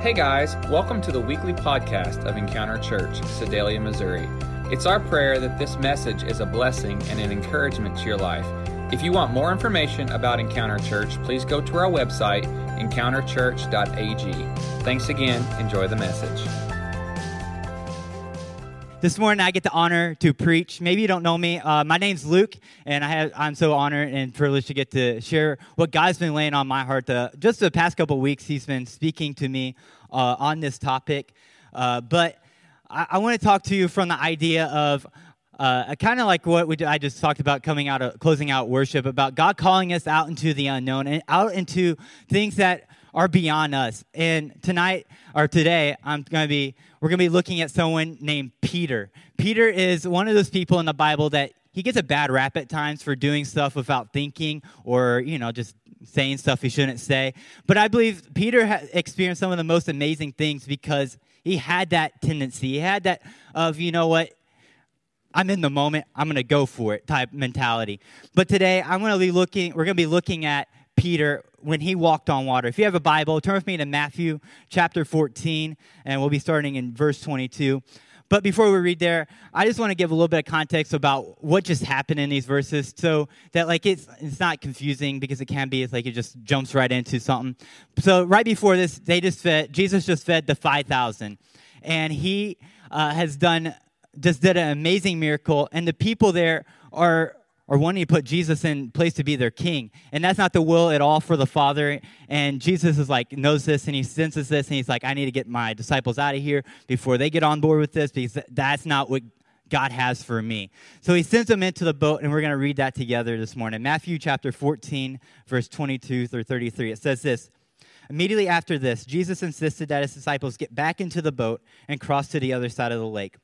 Hey guys, welcome to the weekly podcast of Encounter Church, Sedalia, Missouri. It's our prayer that this message is a blessing and an encouragement to your life. If you want more information about Encounter Church, please go to our website, encounterchurch.ag. Thanks again. Enjoy the message. This morning, I get the honor to preach. Maybe you don't know me. Uh, my name's Luke, and I I'm so honored and privileged to get to share what God's been laying on my heart. The, just the past couple weeks, He's been speaking to me uh, on this topic. Uh, but I, I want to talk to you from the idea of uh, kind of like what we, I just talked about coming out of closing out worship about God calling us out into the unknown and out into things that are beyond us. And tonight or today, I'm going to be we're going to be looking at someone named Peter. Peter is one of those people in the Bible that he gets a bad rap at times for doing stuff without thinking or, you know, just saying stuff he shouldn't say. But I believe Peter experienced some of the most amazing things because he had that tendency. He had that of, you know what, I'm in the moment, I'm going to go for it type mentality. But today I'm going to be looking we're going to be looking at Peter when he walked on water. If you have a Bible, turn with me to Matthew chapter 14, and we'll be starting in verse 22. But before we read there, I just want to give a little bit of context about what just happened in these verses so that like it's it's not confusing because it can be. It's like it just jumps right into something. So right before this, they just fed Jesus just fed the 5,000. And he uh, has done just did an amazing miracle and the people there are or wanting to put Jesus in place to be their king. And that's not the will at all for the Father. And Jesus is like, knows this and he senses this and he's like, I need to get my disciples out of here before they get on board with this because that's not what God has for me. So he sends them into the boat, and we're going to read that together this morning. Matthew chapter 14, verse 22 through 33. It says this Immediately after this, Jesus insisted that his disciples get back into the boat and cross to the other side of the lake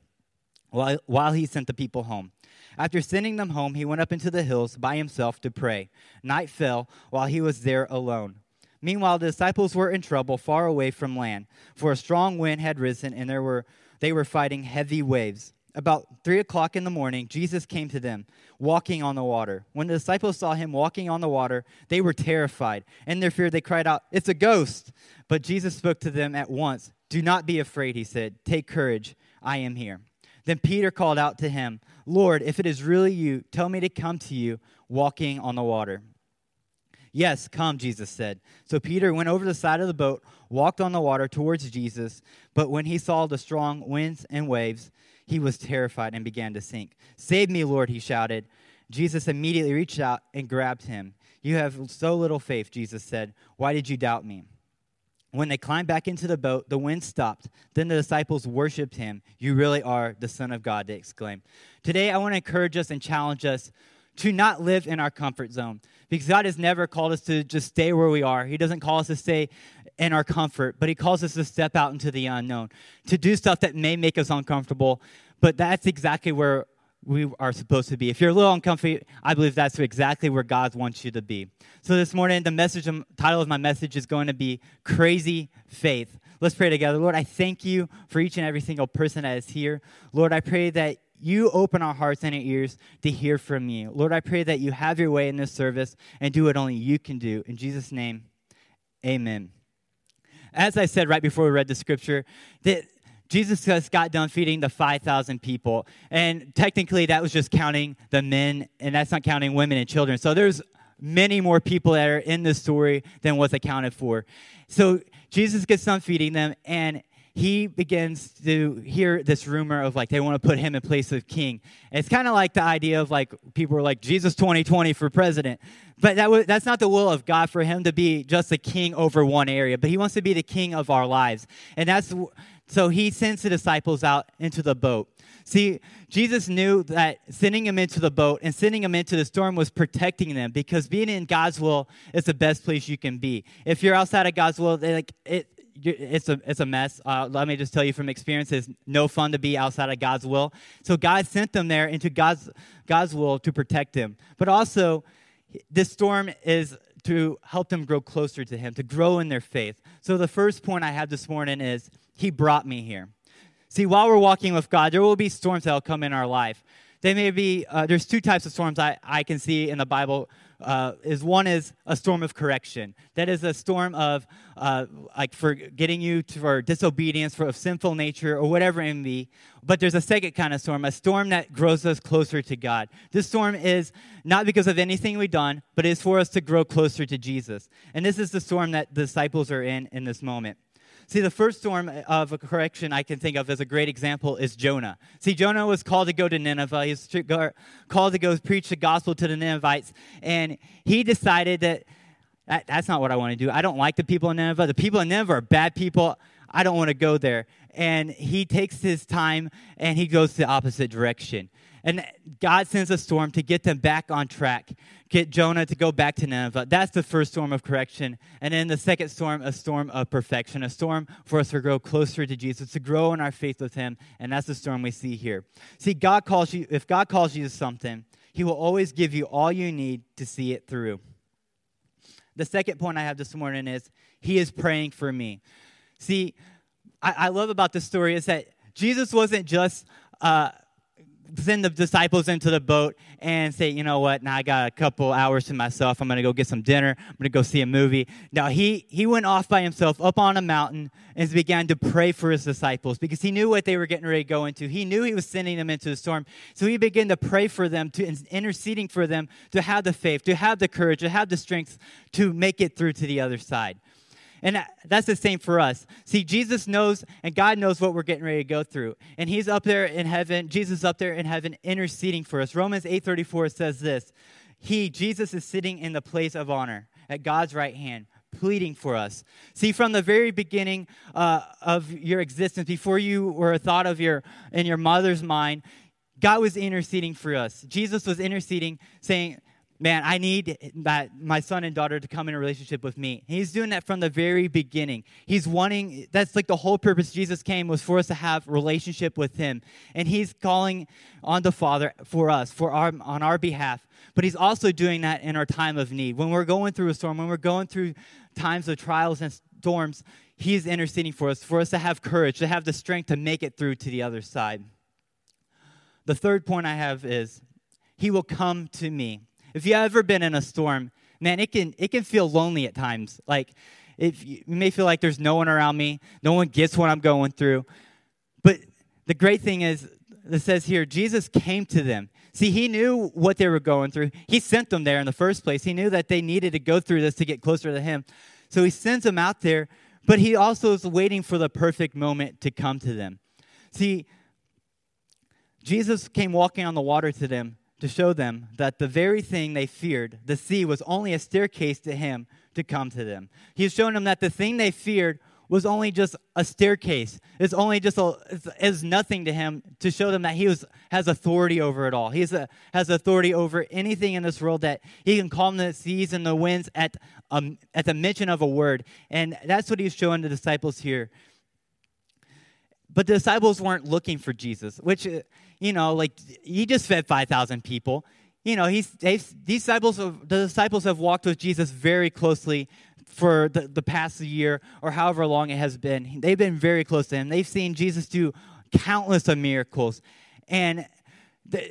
while, while he sent the people home. After sending them home, he went up into the hills by himself to pray. Night fell while he was there alone. Meanwhile, the disciples were in trouble far away from land, for a strong wind had risen, and there were, they were fighting heavy waves. About three o'clock in the morning, Jesus came to them, walking on the water. When the disciples saw him walking on the water, they were terrified. In their fear, they cried out, It's a ghost! But Jesus spoke to them at once. Do not be afraid, he said. Take courage. I am here. Then Peter called out to him, Lord, if it is really you, tell me to come to you walking on the water. Yes, come, Jesus said. So Peter went over the side of the boat, walked on the water towards Jesus, but when he saw the strong winds and waves, he was terrified and began to sink. Save me, Lord, he shouted. Jesus immediately reached out and grabbed him. You have so little faith, Jesus said. Why did you doubt me? When they climbed back into the boat, the wind stopped. Then the disciples worshiped him. You really are the Son of God, they exclaimed. Today, I want to encourage us and challenge us to not live in our comfort zone because God has never called us to just stay where we are. He doesn't call us to stay in our comfort, but He calls us to step out into the unknown, to do stuff that may make us uncomfortable. But that's exactly where we are supposed to be. If you're a little uncomfortable, I believe that's exactly where God wants you to be. So this morning, the message, um, title of my message is going to be Crazy Faith. Let's pray together. Lord, I thank you for each and every single person that is here. Lord, I pray that you open our hearts and our ears to hear from you. Lord, I pray that you have your way in this service and do what only you can do. In Jesus' name, amen. As I said right before we read the scripture, that Jesus just got done feeding the 5,000 people. And technically, that was just counting the men, and that's not counting women and children. So there's many more people that are in this story than was accounted for. So Jesus gets done feeding them, and he begins to hear this rumor of like they want to put him in place of king. It's kind of like the idea of like people are like Jesus 2020 for president, but that w- that's not the will of God for him to be just a king over one area, but he wants to be the king of our lives, and that's so he sends the disciples out into the boat. See, Jesus knew that sending them into the boat and sending them into the storm was protecting them because being in God's will is the best place you can be. If you're outside of God's will, like it, it's a it's a mess. Uh, let me just tell you from experience, it's no fun to be outside of God's will. So God sent them there into God's God's will to protect them, but also this storm is to help them grow closer to Him, to grow in their faith. So the first point I have this morning is He brought me here. See, while we're walking with God, there will be storms that will come in our life. They may be, uh, there's two types of storms I, I can see in the Bible uh, is one is a storm of correction. That is a storm of uh, like for getting you to, for disobedience, for a sinful nature, or whatever it may be. But there's a second kind of storm, a storm that grows us closer to God. This storm is not because of anything we've done, but is for us to grow closer to Jesus. And this is the storm that the disciples are in in this moment. See, the first storm uh, of a correction I can think of as a great example is Jonah. See, Jonah was called to go to Nineveh. He was called to go preach the gospel to the Ninevites. And he decided that, that that's not what I want to do. I don't like the people in Nineveh. The people in Nineveh are bad people. I don't want to go there. And he takes his time and he goes the opposite direction. And God sends a storm to get them back on track, get Jonah to go back to Nineveh. That's the first storm of correction. And then the second storm, a storm of perfection, a storm for us to grow closer to Jesus, to grow in our faith with Him. And that's the storm we see here. See, God calls you, if God calls you to something, He will always give you all you need to see it through. The second point I have this morning is He is praying for me. See, I, I love about this story is that Jesus wasn't just uh, send the disciples into the boat and say, you know what, now I got a couple hours to myself. I'm going to go get some dinner. I'm going to go see a movie. Now, he, he went off by himself up on a mountain and began to pray for his disciples because he knew what they were getting ready to go into. He knew he was sending them into the storm. So he began to pray for them, to interceding for them to have the faith, to have the courage, to have the strength to make it through to the other side. And that's the same for us. See, Jesus knows and God knows what we're getting ready to go through. And he's up there in heaven, Jesus up there in heaven interceding for us. Romans 8:34 says this. He, Jesus is sitting in the place of honor at God's right hand, pleading for us. See, from the very beginning uh, of your existence, before you were a thought of your in your mother's mind, God was interceding for us. Jesus was interceding, saying, man, I need that my son and daughter to come in a relationship with me. He's doing that from the very beginning. He's wanting that's like the whole purpose Jesus came was for us to have relationship with him. And he's calling on the Father for us, for our on our behalf. But he's also doing that in our time of need. When we're going through a storm, when we're going through times of trials and storms, he's interceding for us, for us to have courage, to have the strength to make it through to the other side. The third point I have is he will come to me. If you've ever been in a storm, man, it can it can feel lonely at times. Like if you may feel like there's no one around me, no one gets what I'm going through. But the great thing is, it says here, Jesus came to them. See, he knew what they were going through. He sent them there in the first place. He knew that they needed to go through this to get closer to him. So he sends them out there, but he also is waiting for the perfect moment to come to them. See, Jesus came walking on the water to them to show them that the very thing they feared, the sea, was only a staircase to him to come to them. He's shown them that the thing they feared was only just a staircase. It's only just a, is nothing to him to show them that he was, has authority over it all. He a, has authority over anything in this world that he can calm the seas and the winds at, um, at the mention of a word. And that's what he's showing the disciples here. But the disciples weren't looking for Jesus, which uh, you know, like he just fed 5,000 people. You know, he's, these disciples, the disciples have walked with Jesus very closely for the, the past year or however long it has been. They've been very close to him. They've seen Jesus do countless of miracles. And the,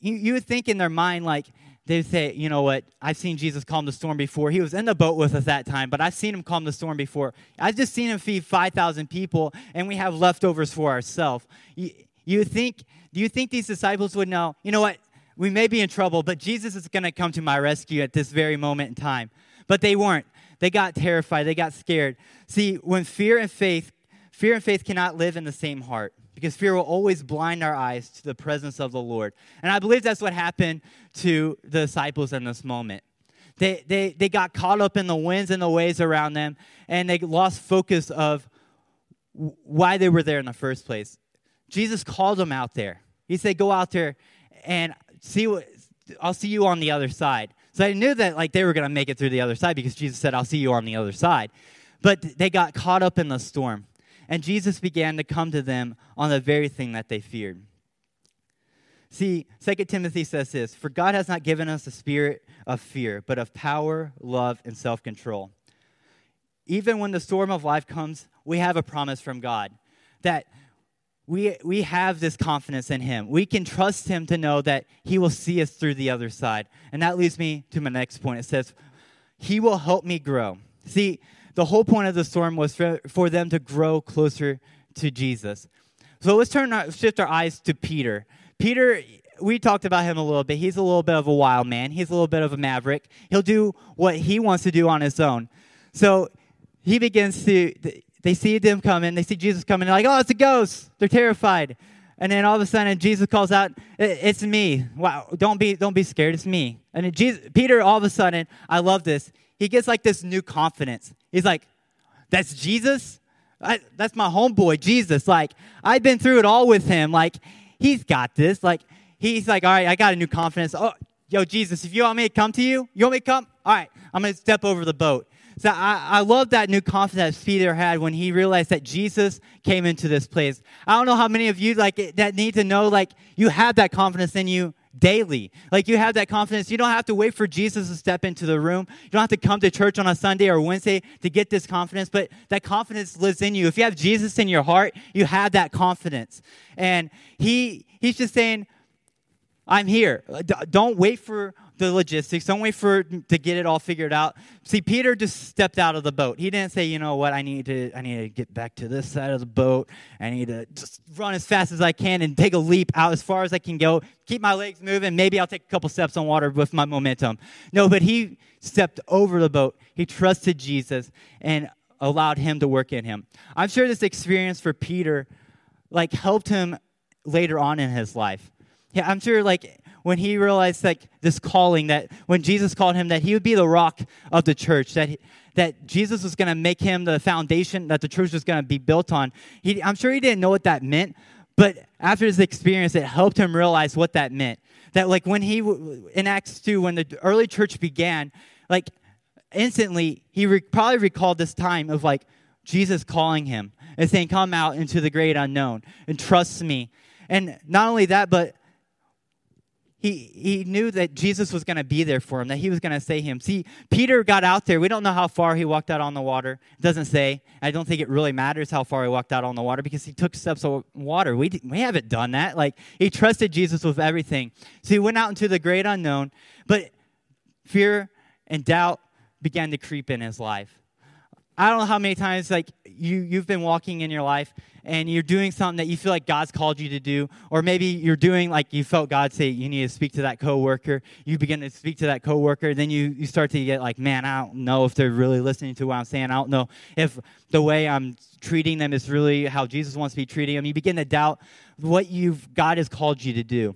you, you would think in their mind, like, they say, you know what, I've seen Jesus calm the storm before. He was in the boat with us that time, but I've seen him calm the storm before. I've just seen him feed 5,000 people, and we have leftovers for ourselves. You, you think do you think these disciples would know, you know what, we may be in trouble, but Jesus is going to come to my rescue at this very moment in time? But they weren't. They got terrified, they got scared. See, when fear and faith, fear and faith cannot live in the same heart because fear will always blind our eyes to the presence of the Lord. And I believe that's what happened to the disciples in this moment. They, they, they got caught up in the winds and the waves around them, and they lost focus of why they were there in the first place. Jesus called them out there. He said, Go out there and see what I'll see you on the other side. So I knew that like they were gonna make it through the other side because Jesus said, I'll see you on the other side. But they got caught up in the storm. And Jesus began to come to them on the very thing that they feared. See, 2 Timothy says this For God has not given us a spirit of fear, but of power, love, and self control. Even when the storm of life comes, we have a promise from God that we, we have this confidence in him. We can trust him to know that he will see us through the other side. And that leads me to my next point. It says, He will help me grow. See, the whole point of the storm was for, for them to grow closer to Jesus. So let's turn our, shift our eyes to Peter. Peter, we talked about him a little bit. He's a little bit of a wild man. He's a little bit of a maverick. He'll do what he wants to do on his own. So he begins to they see them coming. They see Jesus coming. They're like, oh, it's a ghost. They're terrified. And then all of a sudden, Jesus calls out, "It's me! Wow! Don't be, don't be scared. It's me!" And Jesus, Peter, all of a sudden, I love this. He gets like this new confidence. He's like, "That's Jesus. I, that's my homeboy, Jesus. Like, I've been through it all with him. Like, he's got this. Like, he's like, all right, I got a new confidence. Oh, yo, Jesus, if you want me to come to you, you want me to come? All right, I'm gonna step over the boat. So I, I love that new confidence Peter had when he realized that Jesus came into this place. I don't know how many of you like that need to know like you have that confidence in you daily. Like you have that confidence. You don't have to wait for Jesus to step into the room. You don't have to come to church on a Sunday or Wednesday to get this confidence, but that confidence lives in you. If you have Jesus in your heart, you have that confidence. And he he's just saying, I'm here. Don't wait for the logistics. Don't wait for to get it all figured out. See, Peter just stepped out of the boat. He didn't say, you know what, I need to I need to get back to this side of the boat. I need to just run as fast as I can and take a leap out as far as I can go. Keep my legs moving. Maybe I'll take a couple steps on water with my momentum. No, but he stepped over the boat. He trusted Jesus and allowed him to work in him. I'm sure this experience for Peter like helped him later on in his life. Yeah, I'm sure like when he realized like this calling that when Jesus called him that he would be the rock of the church that he, that Jesus was going to make him the foundation that the church was going to be built on. He, I'm sure he didn't know what that meant, but after his experience, it helped him realize what that meant. That like when he in Acts two, when the early church began, like instantly he re- probably recalled this time of like Jesus calling him and saying, "Come out into the great unknown and trust me." And not only that, but he, he knew that Jesus was going to be there for him, that he was going to save him. See, Peter got out there. We don't know how far he walked out on the water. It doesn't say. I don't think it really matters how far he walked out on the water because he took steps of water. We, we haven't done that. Like, he trusted Jesus with everything. So he went out into the great unknown, but fear and doubt began to creep in his life. I don't know how many times like you you've been walking in your life and you're doing something that you feel like God's called you to do, or maybe you're doing like you felt God say you need to speak to that coworker. You begin to speak to that coworker, then you you start to get like, man, I don't know if they're really listening to what I'm saying. I don't know if the way I'm treating them is really how Jesus wants to be treating them. You begin to doubt what you've God has called you to do.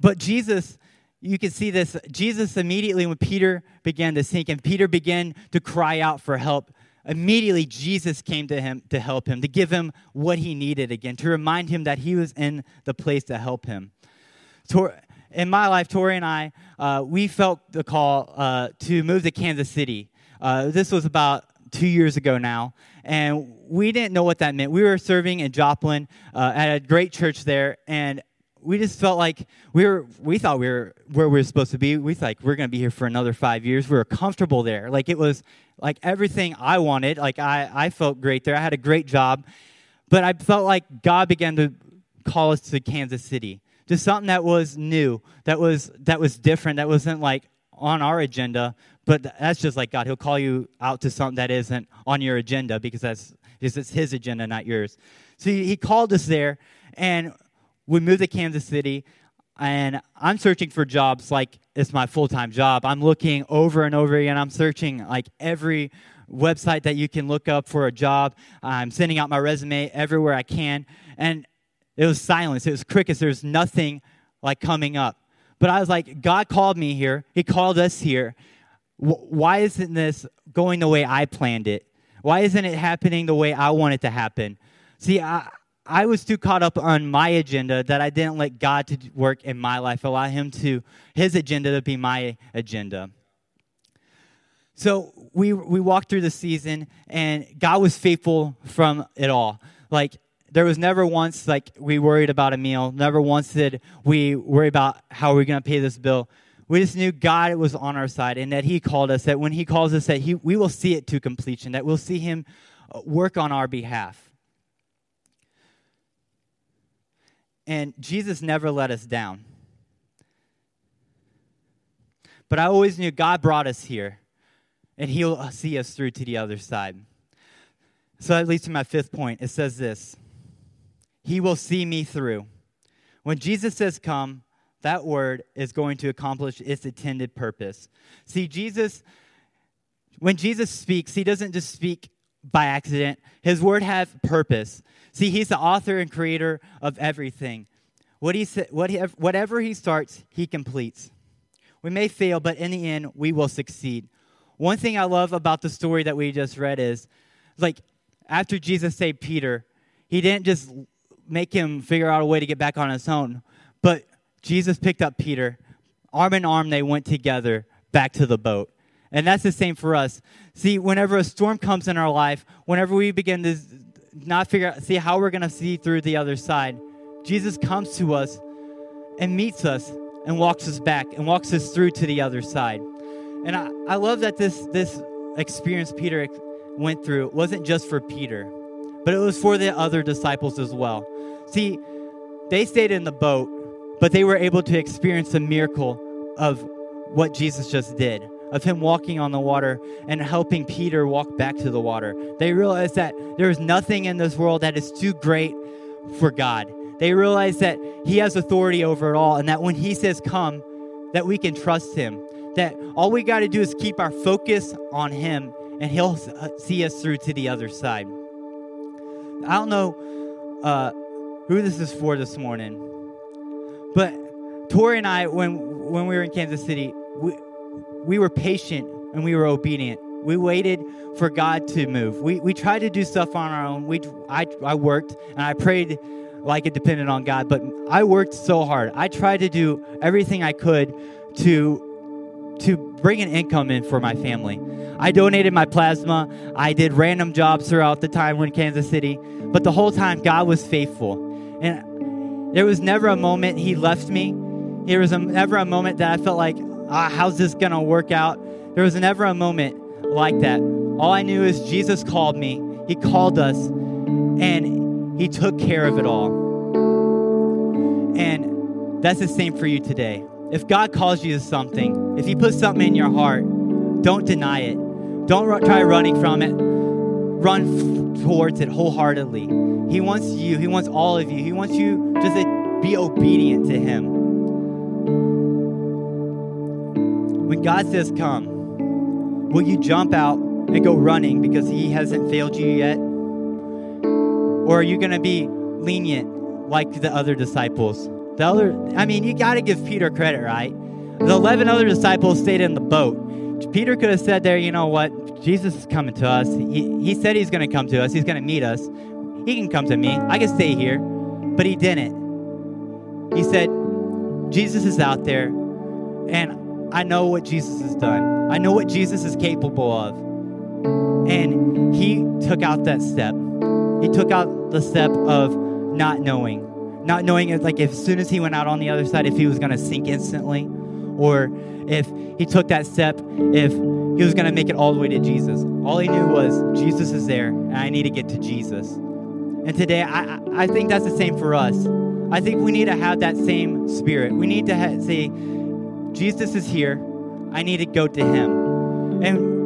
But Jesus you can see this. Jesus immediately, when Peter began to sink and Peter began to cry out for help, immediately Jesus came to him to help him, to give him what he needed again, to remind him that he was in the place to help him. in my life, Tori and I, uh, we felt the call uh, to move to Kansas City. Uh, this was about two years ago now, and we didn't know what that meant. We were serving in Joplin uh, at a great church there, and we just felt like we were we thought we were where we were supposed to be. We thought like, we're to be here for another five years. We were comfortable there. Like it was like everything I wanted. Like I I felt great there. I had a great job, but I felt like God began to call us to Kansas City, just something that was new, that was that was different, that wasn't like on our agenda. But that's just like God. He'll call you out to something that isn't on your agenda because that's because it's His agenda, not yours. So he called us there, and we moved to Kansas City, and I'm searching for jobs like it's my full time job. I'm looking over and over again. I'm searching like every website that you can look up for a job. I'm sending out my resume everywhere I can. And it was silence, it was crickets. There's nothing like coming up. But I was like, God called me here, He called us here. Why isn't this going the way I planned it? Why isn't it happening the way I want it to happen? See, I, I was too caught up on my agenda that I didn't let God to work in my life, allow Him to His agenda to be my agenda. So we we walked through the season, and God was faithful from it all. Like there was never once like we worried about a meal. Never once did we worry about how are we're going to pay this bill. We just knew God was on our side, and that He called us. That when He calls us, that He we will see it to completion. That we'll see Him uh, work on our behalf. And Jesus never let us down. But I always knew God brought us here, and He'll see us through to the other side. So that leads to my fifth point. It says this He will see me through. When Jesus says come, that word is going to accomplish its intended purpose. See, Jesus, when Jesus speaks, he doesn't just speak by accident. His word has purpose. See, he's the author and creator of everything. What he, what he, whatever he starts, he completes. We may fail, but in the end, we will succeed. One thing I love about the story that we just read is like after Jesus saved Peter, he didn't just make him figure out a way to get back on his own, but Jesus picked up Peter. Arm in arm, they went together back to the boat. And that's the same for us. See, whenever a storm comes in our life, whenever we begin to not figure out, see how we're going to see through the other side, Jesus comes to us and meets us and walks us back and walks us through to the other side. And I, I love that this, this experience Peter went through wasn't just for Peter, but it was for the other disciples as well. See, they stayed in the boat, but they were able to experience the miracle of what Jesus just did, of him walking on the water and helping Peter walk back to the water. They realized that there is nothing in this world that is too great for God. They realize that he has authority over it all and that when he says come, that we can trust him. That all we got to do is keep our focus on him and he'll see us through to the other side. I don't know uh, who this is for this morning, but Tori and I, when when we were in Kansas City, we we were patient and we were obedient. We waited for God to move. We we tried to do stuff on our own. We I I worked and I prayed like it depended on God, but I worked so hard. I tried to do everything I could to to bring an income in for my family. I donated my plasma. I did random jobs throughout the time in Kansas City, but the whole time God was faithful. And there was never a moment He left me. There was a, never a moment that I felt like, ah, how's this going to work out? There was never a moment like that. All I knew is Jesus called me, He called us, and He took care of it all. And that's the same for you today. If God calls you to something, if He puts something in your heart, don't deny it. Don't try running from it. Run f- towards it wholeheartedly. He wants you, He wants all of you. He wants you just to be obedient to Him. When God says, Come, will you jump out and go running because He hasn't failed you yet? Or are you going to be lenient like the other disciples? The other, I mean, you got to give Peter credit, right? The 11 other disciples stayed in the boat. Peter could have said there, you know what? Jesus is coming to us. He, he said he's going to come to us. He's going to meet us. He can come to me. I can stay here. But he didn't. He said, Jesus is out there, and I know what Jesus has done. I know what Jesus is capable of. And he took out that step. He took out the step of not knowing not knowing if, like if as soon as he went out on the other side if he was going to sink instantly or if he took that step if he was going to make it all the way to jesus all he knew was jesus is there and i need to get to jesus and today i, I think that's the same for us i think we need to have that same spirit we need to ha- say jesus is here i need to go to him and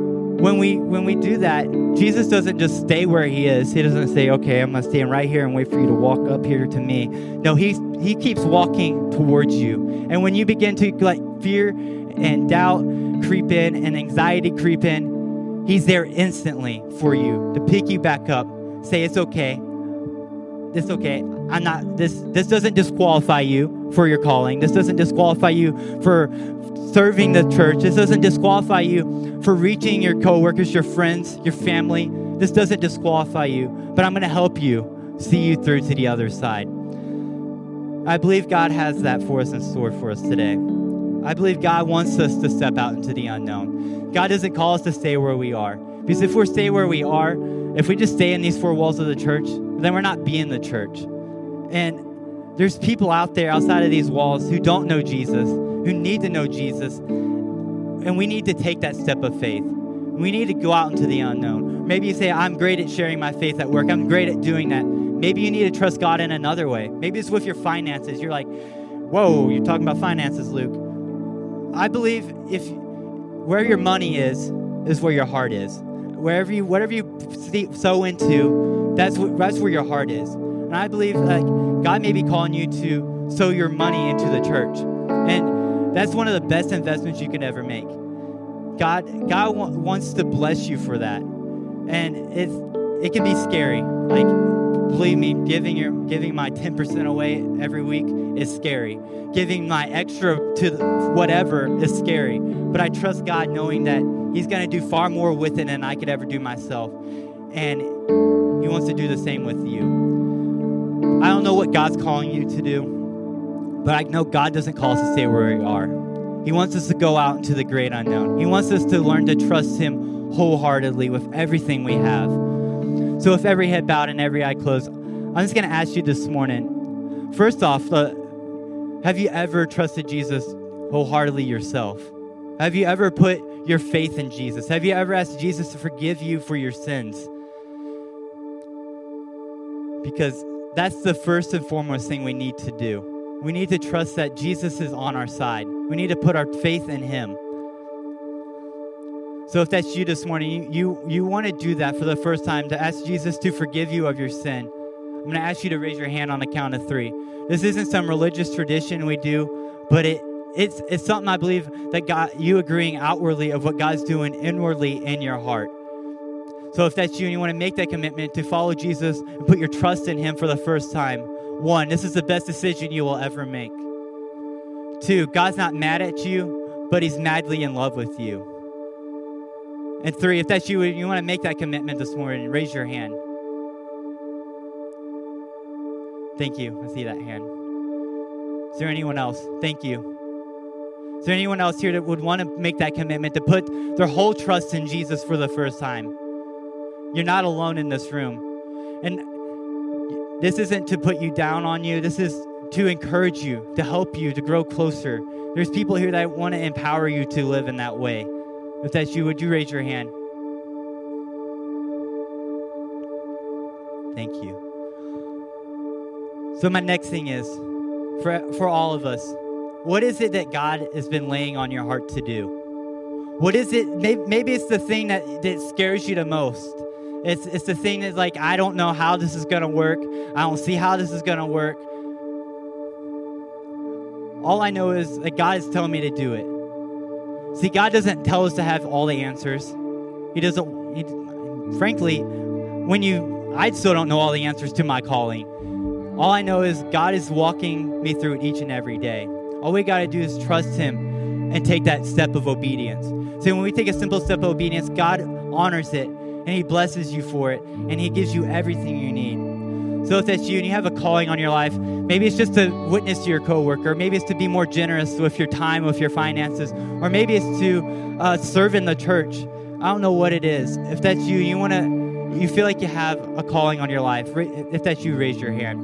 when we when we do that, Jesus doesn't just stay where he is. He doesn't say, "Okay, I'm going to stand right here and wait for you to walk up here to me." No, he he keeps walking towards you. And when you begin to let fear and doubt creep in and anxiety creep in, he's there instantly for you to pick you back up. Say, "It's okay. It's okay. I'm not this this doesn't disqualify you for your calling. This doesn't disqualify you for serving the church. This doesn't disqualify you for reaching your coworkers, your friends, your family. This doesn't disqualify you, but I'm going to help you see you through to the other side. I believe God has that for us in store for us today. I believe God wants us to step out into the unknown. God doesn't call us to stay where we are. Because if we stay where we are, if we just stay in these four walls of the church, then we're not being the church. And there's people out there outside of these walls who don't know Jesus, who need to know Jesus. And we need to take that step of faith. We need to go out into the unknown. Maybe you say, I'm great at sharing my faith at work. I'm great at doing that. maybe you need to trust God in another way. Maybe it's with your finances. You're like, whoa, you're talking about finances, Luke. I believe if where your money is, is where your heart is. Wherever you, whatever you sow into, that's, what, that's where your heart is. And I believe like God may be calling you to sow your money into the church. And that's one of the best investments you can ever make. God, God wants to bless you for that. And it's, it can be scary. Like, believe me, giving your giving my 10% away every week is scary. Giving my extra to whatever is scary. But I trust God knowing that He's going to do far more with it than I could ever do myself. And He wants to do the same with you. I don't know what God's calling you to do, but I know God doesn't call us to stay where we are. He wants us to go out into the great unknown. He wants us to learn to trust Him wholeheartedly with everything we have. So, if every head bowed and every eye closed, I'm just going to ask you this morning first off, have you ever trusted Jesus wholeheartedly yourself? Have you ever put your faith in Jesus? Have you ever asked Jesus to forgive you for your sins? Because that's the first and foremost thing we need to do. We need to trust that Jesus is on our side. We need to put our faith in Him. So if that's you this morning, you, you, you want to do that for the first time, to ask Jesus to forgive you of your sin, I'm going to ask you to raise your hand on the count of three. This isn't some religious tradition we do, but it, it's, it's something I believe that God, you agreeing outwardly of what God's doing inwardly in your heart. So if that's you and you want to make that commitment to follow Jesus and put your trust in Him for the first time, one, this is the best decision you will ever make. Two, God's not mad at you, but He's madly in love with you. And three, if that's you and you want to make that commitment this morning, raise your hand. Thank you. I see that hand. Is there anyone else? Thank you. Is there anyone else here that would want to make that commitment to put their whole trust in Jesus for the first time? You're not alone in this room. And this isn't to put you down on you. This is to encourage you, to help you to grow closer. There's people here that want to empower you to live in that way. If that's you, would you raise your hand? Thank you. So, my next thing is for, for all of us, what is it that God has been laying on your heart to do? What is it? Maybe, maybe it's the thing that, that scares you the most. It's, it's the thing that's like, I don't know how this is going to work. I don't see how this is going to work. All I know is that God is telling me to do it. See, God doesn't tell us to have all the answers. He doesn't, he, frankly, when you, I still don't know all the answers to my calling. All I know is God is walking me through it each and every day. All we got to do is trust Him and take that step of obedience. See, when we take a simple step of obedience, God honors it and He blesses you for it and He gives you everything you need. So if that's you and you have a calling on your life, maybe it's just to witness to your coworker, maybe it's to be more generous with your time, with your finances, or maybe it's to uh, serve in the church. I don't know what it is. If that's you, you want to, you feel like you have a calling on your life. If that's you, raise your hand.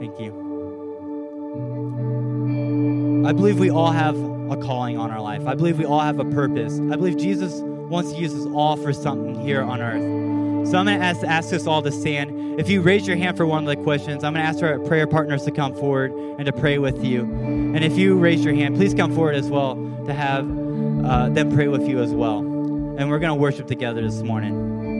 Thank you. I believe we all have a calling on our life. I believe we all have a purpose. I believe Jesus wants to use us all for something here on earth. So I'm going to ask, ask us all to stand. If you raise your hand for one of the questions, I'm going to ask our prayer partners to come forward and to pray with you. And if you raise your hand, please come forward as well to have uh, them pray with you as well. And we're going to worship together this morning.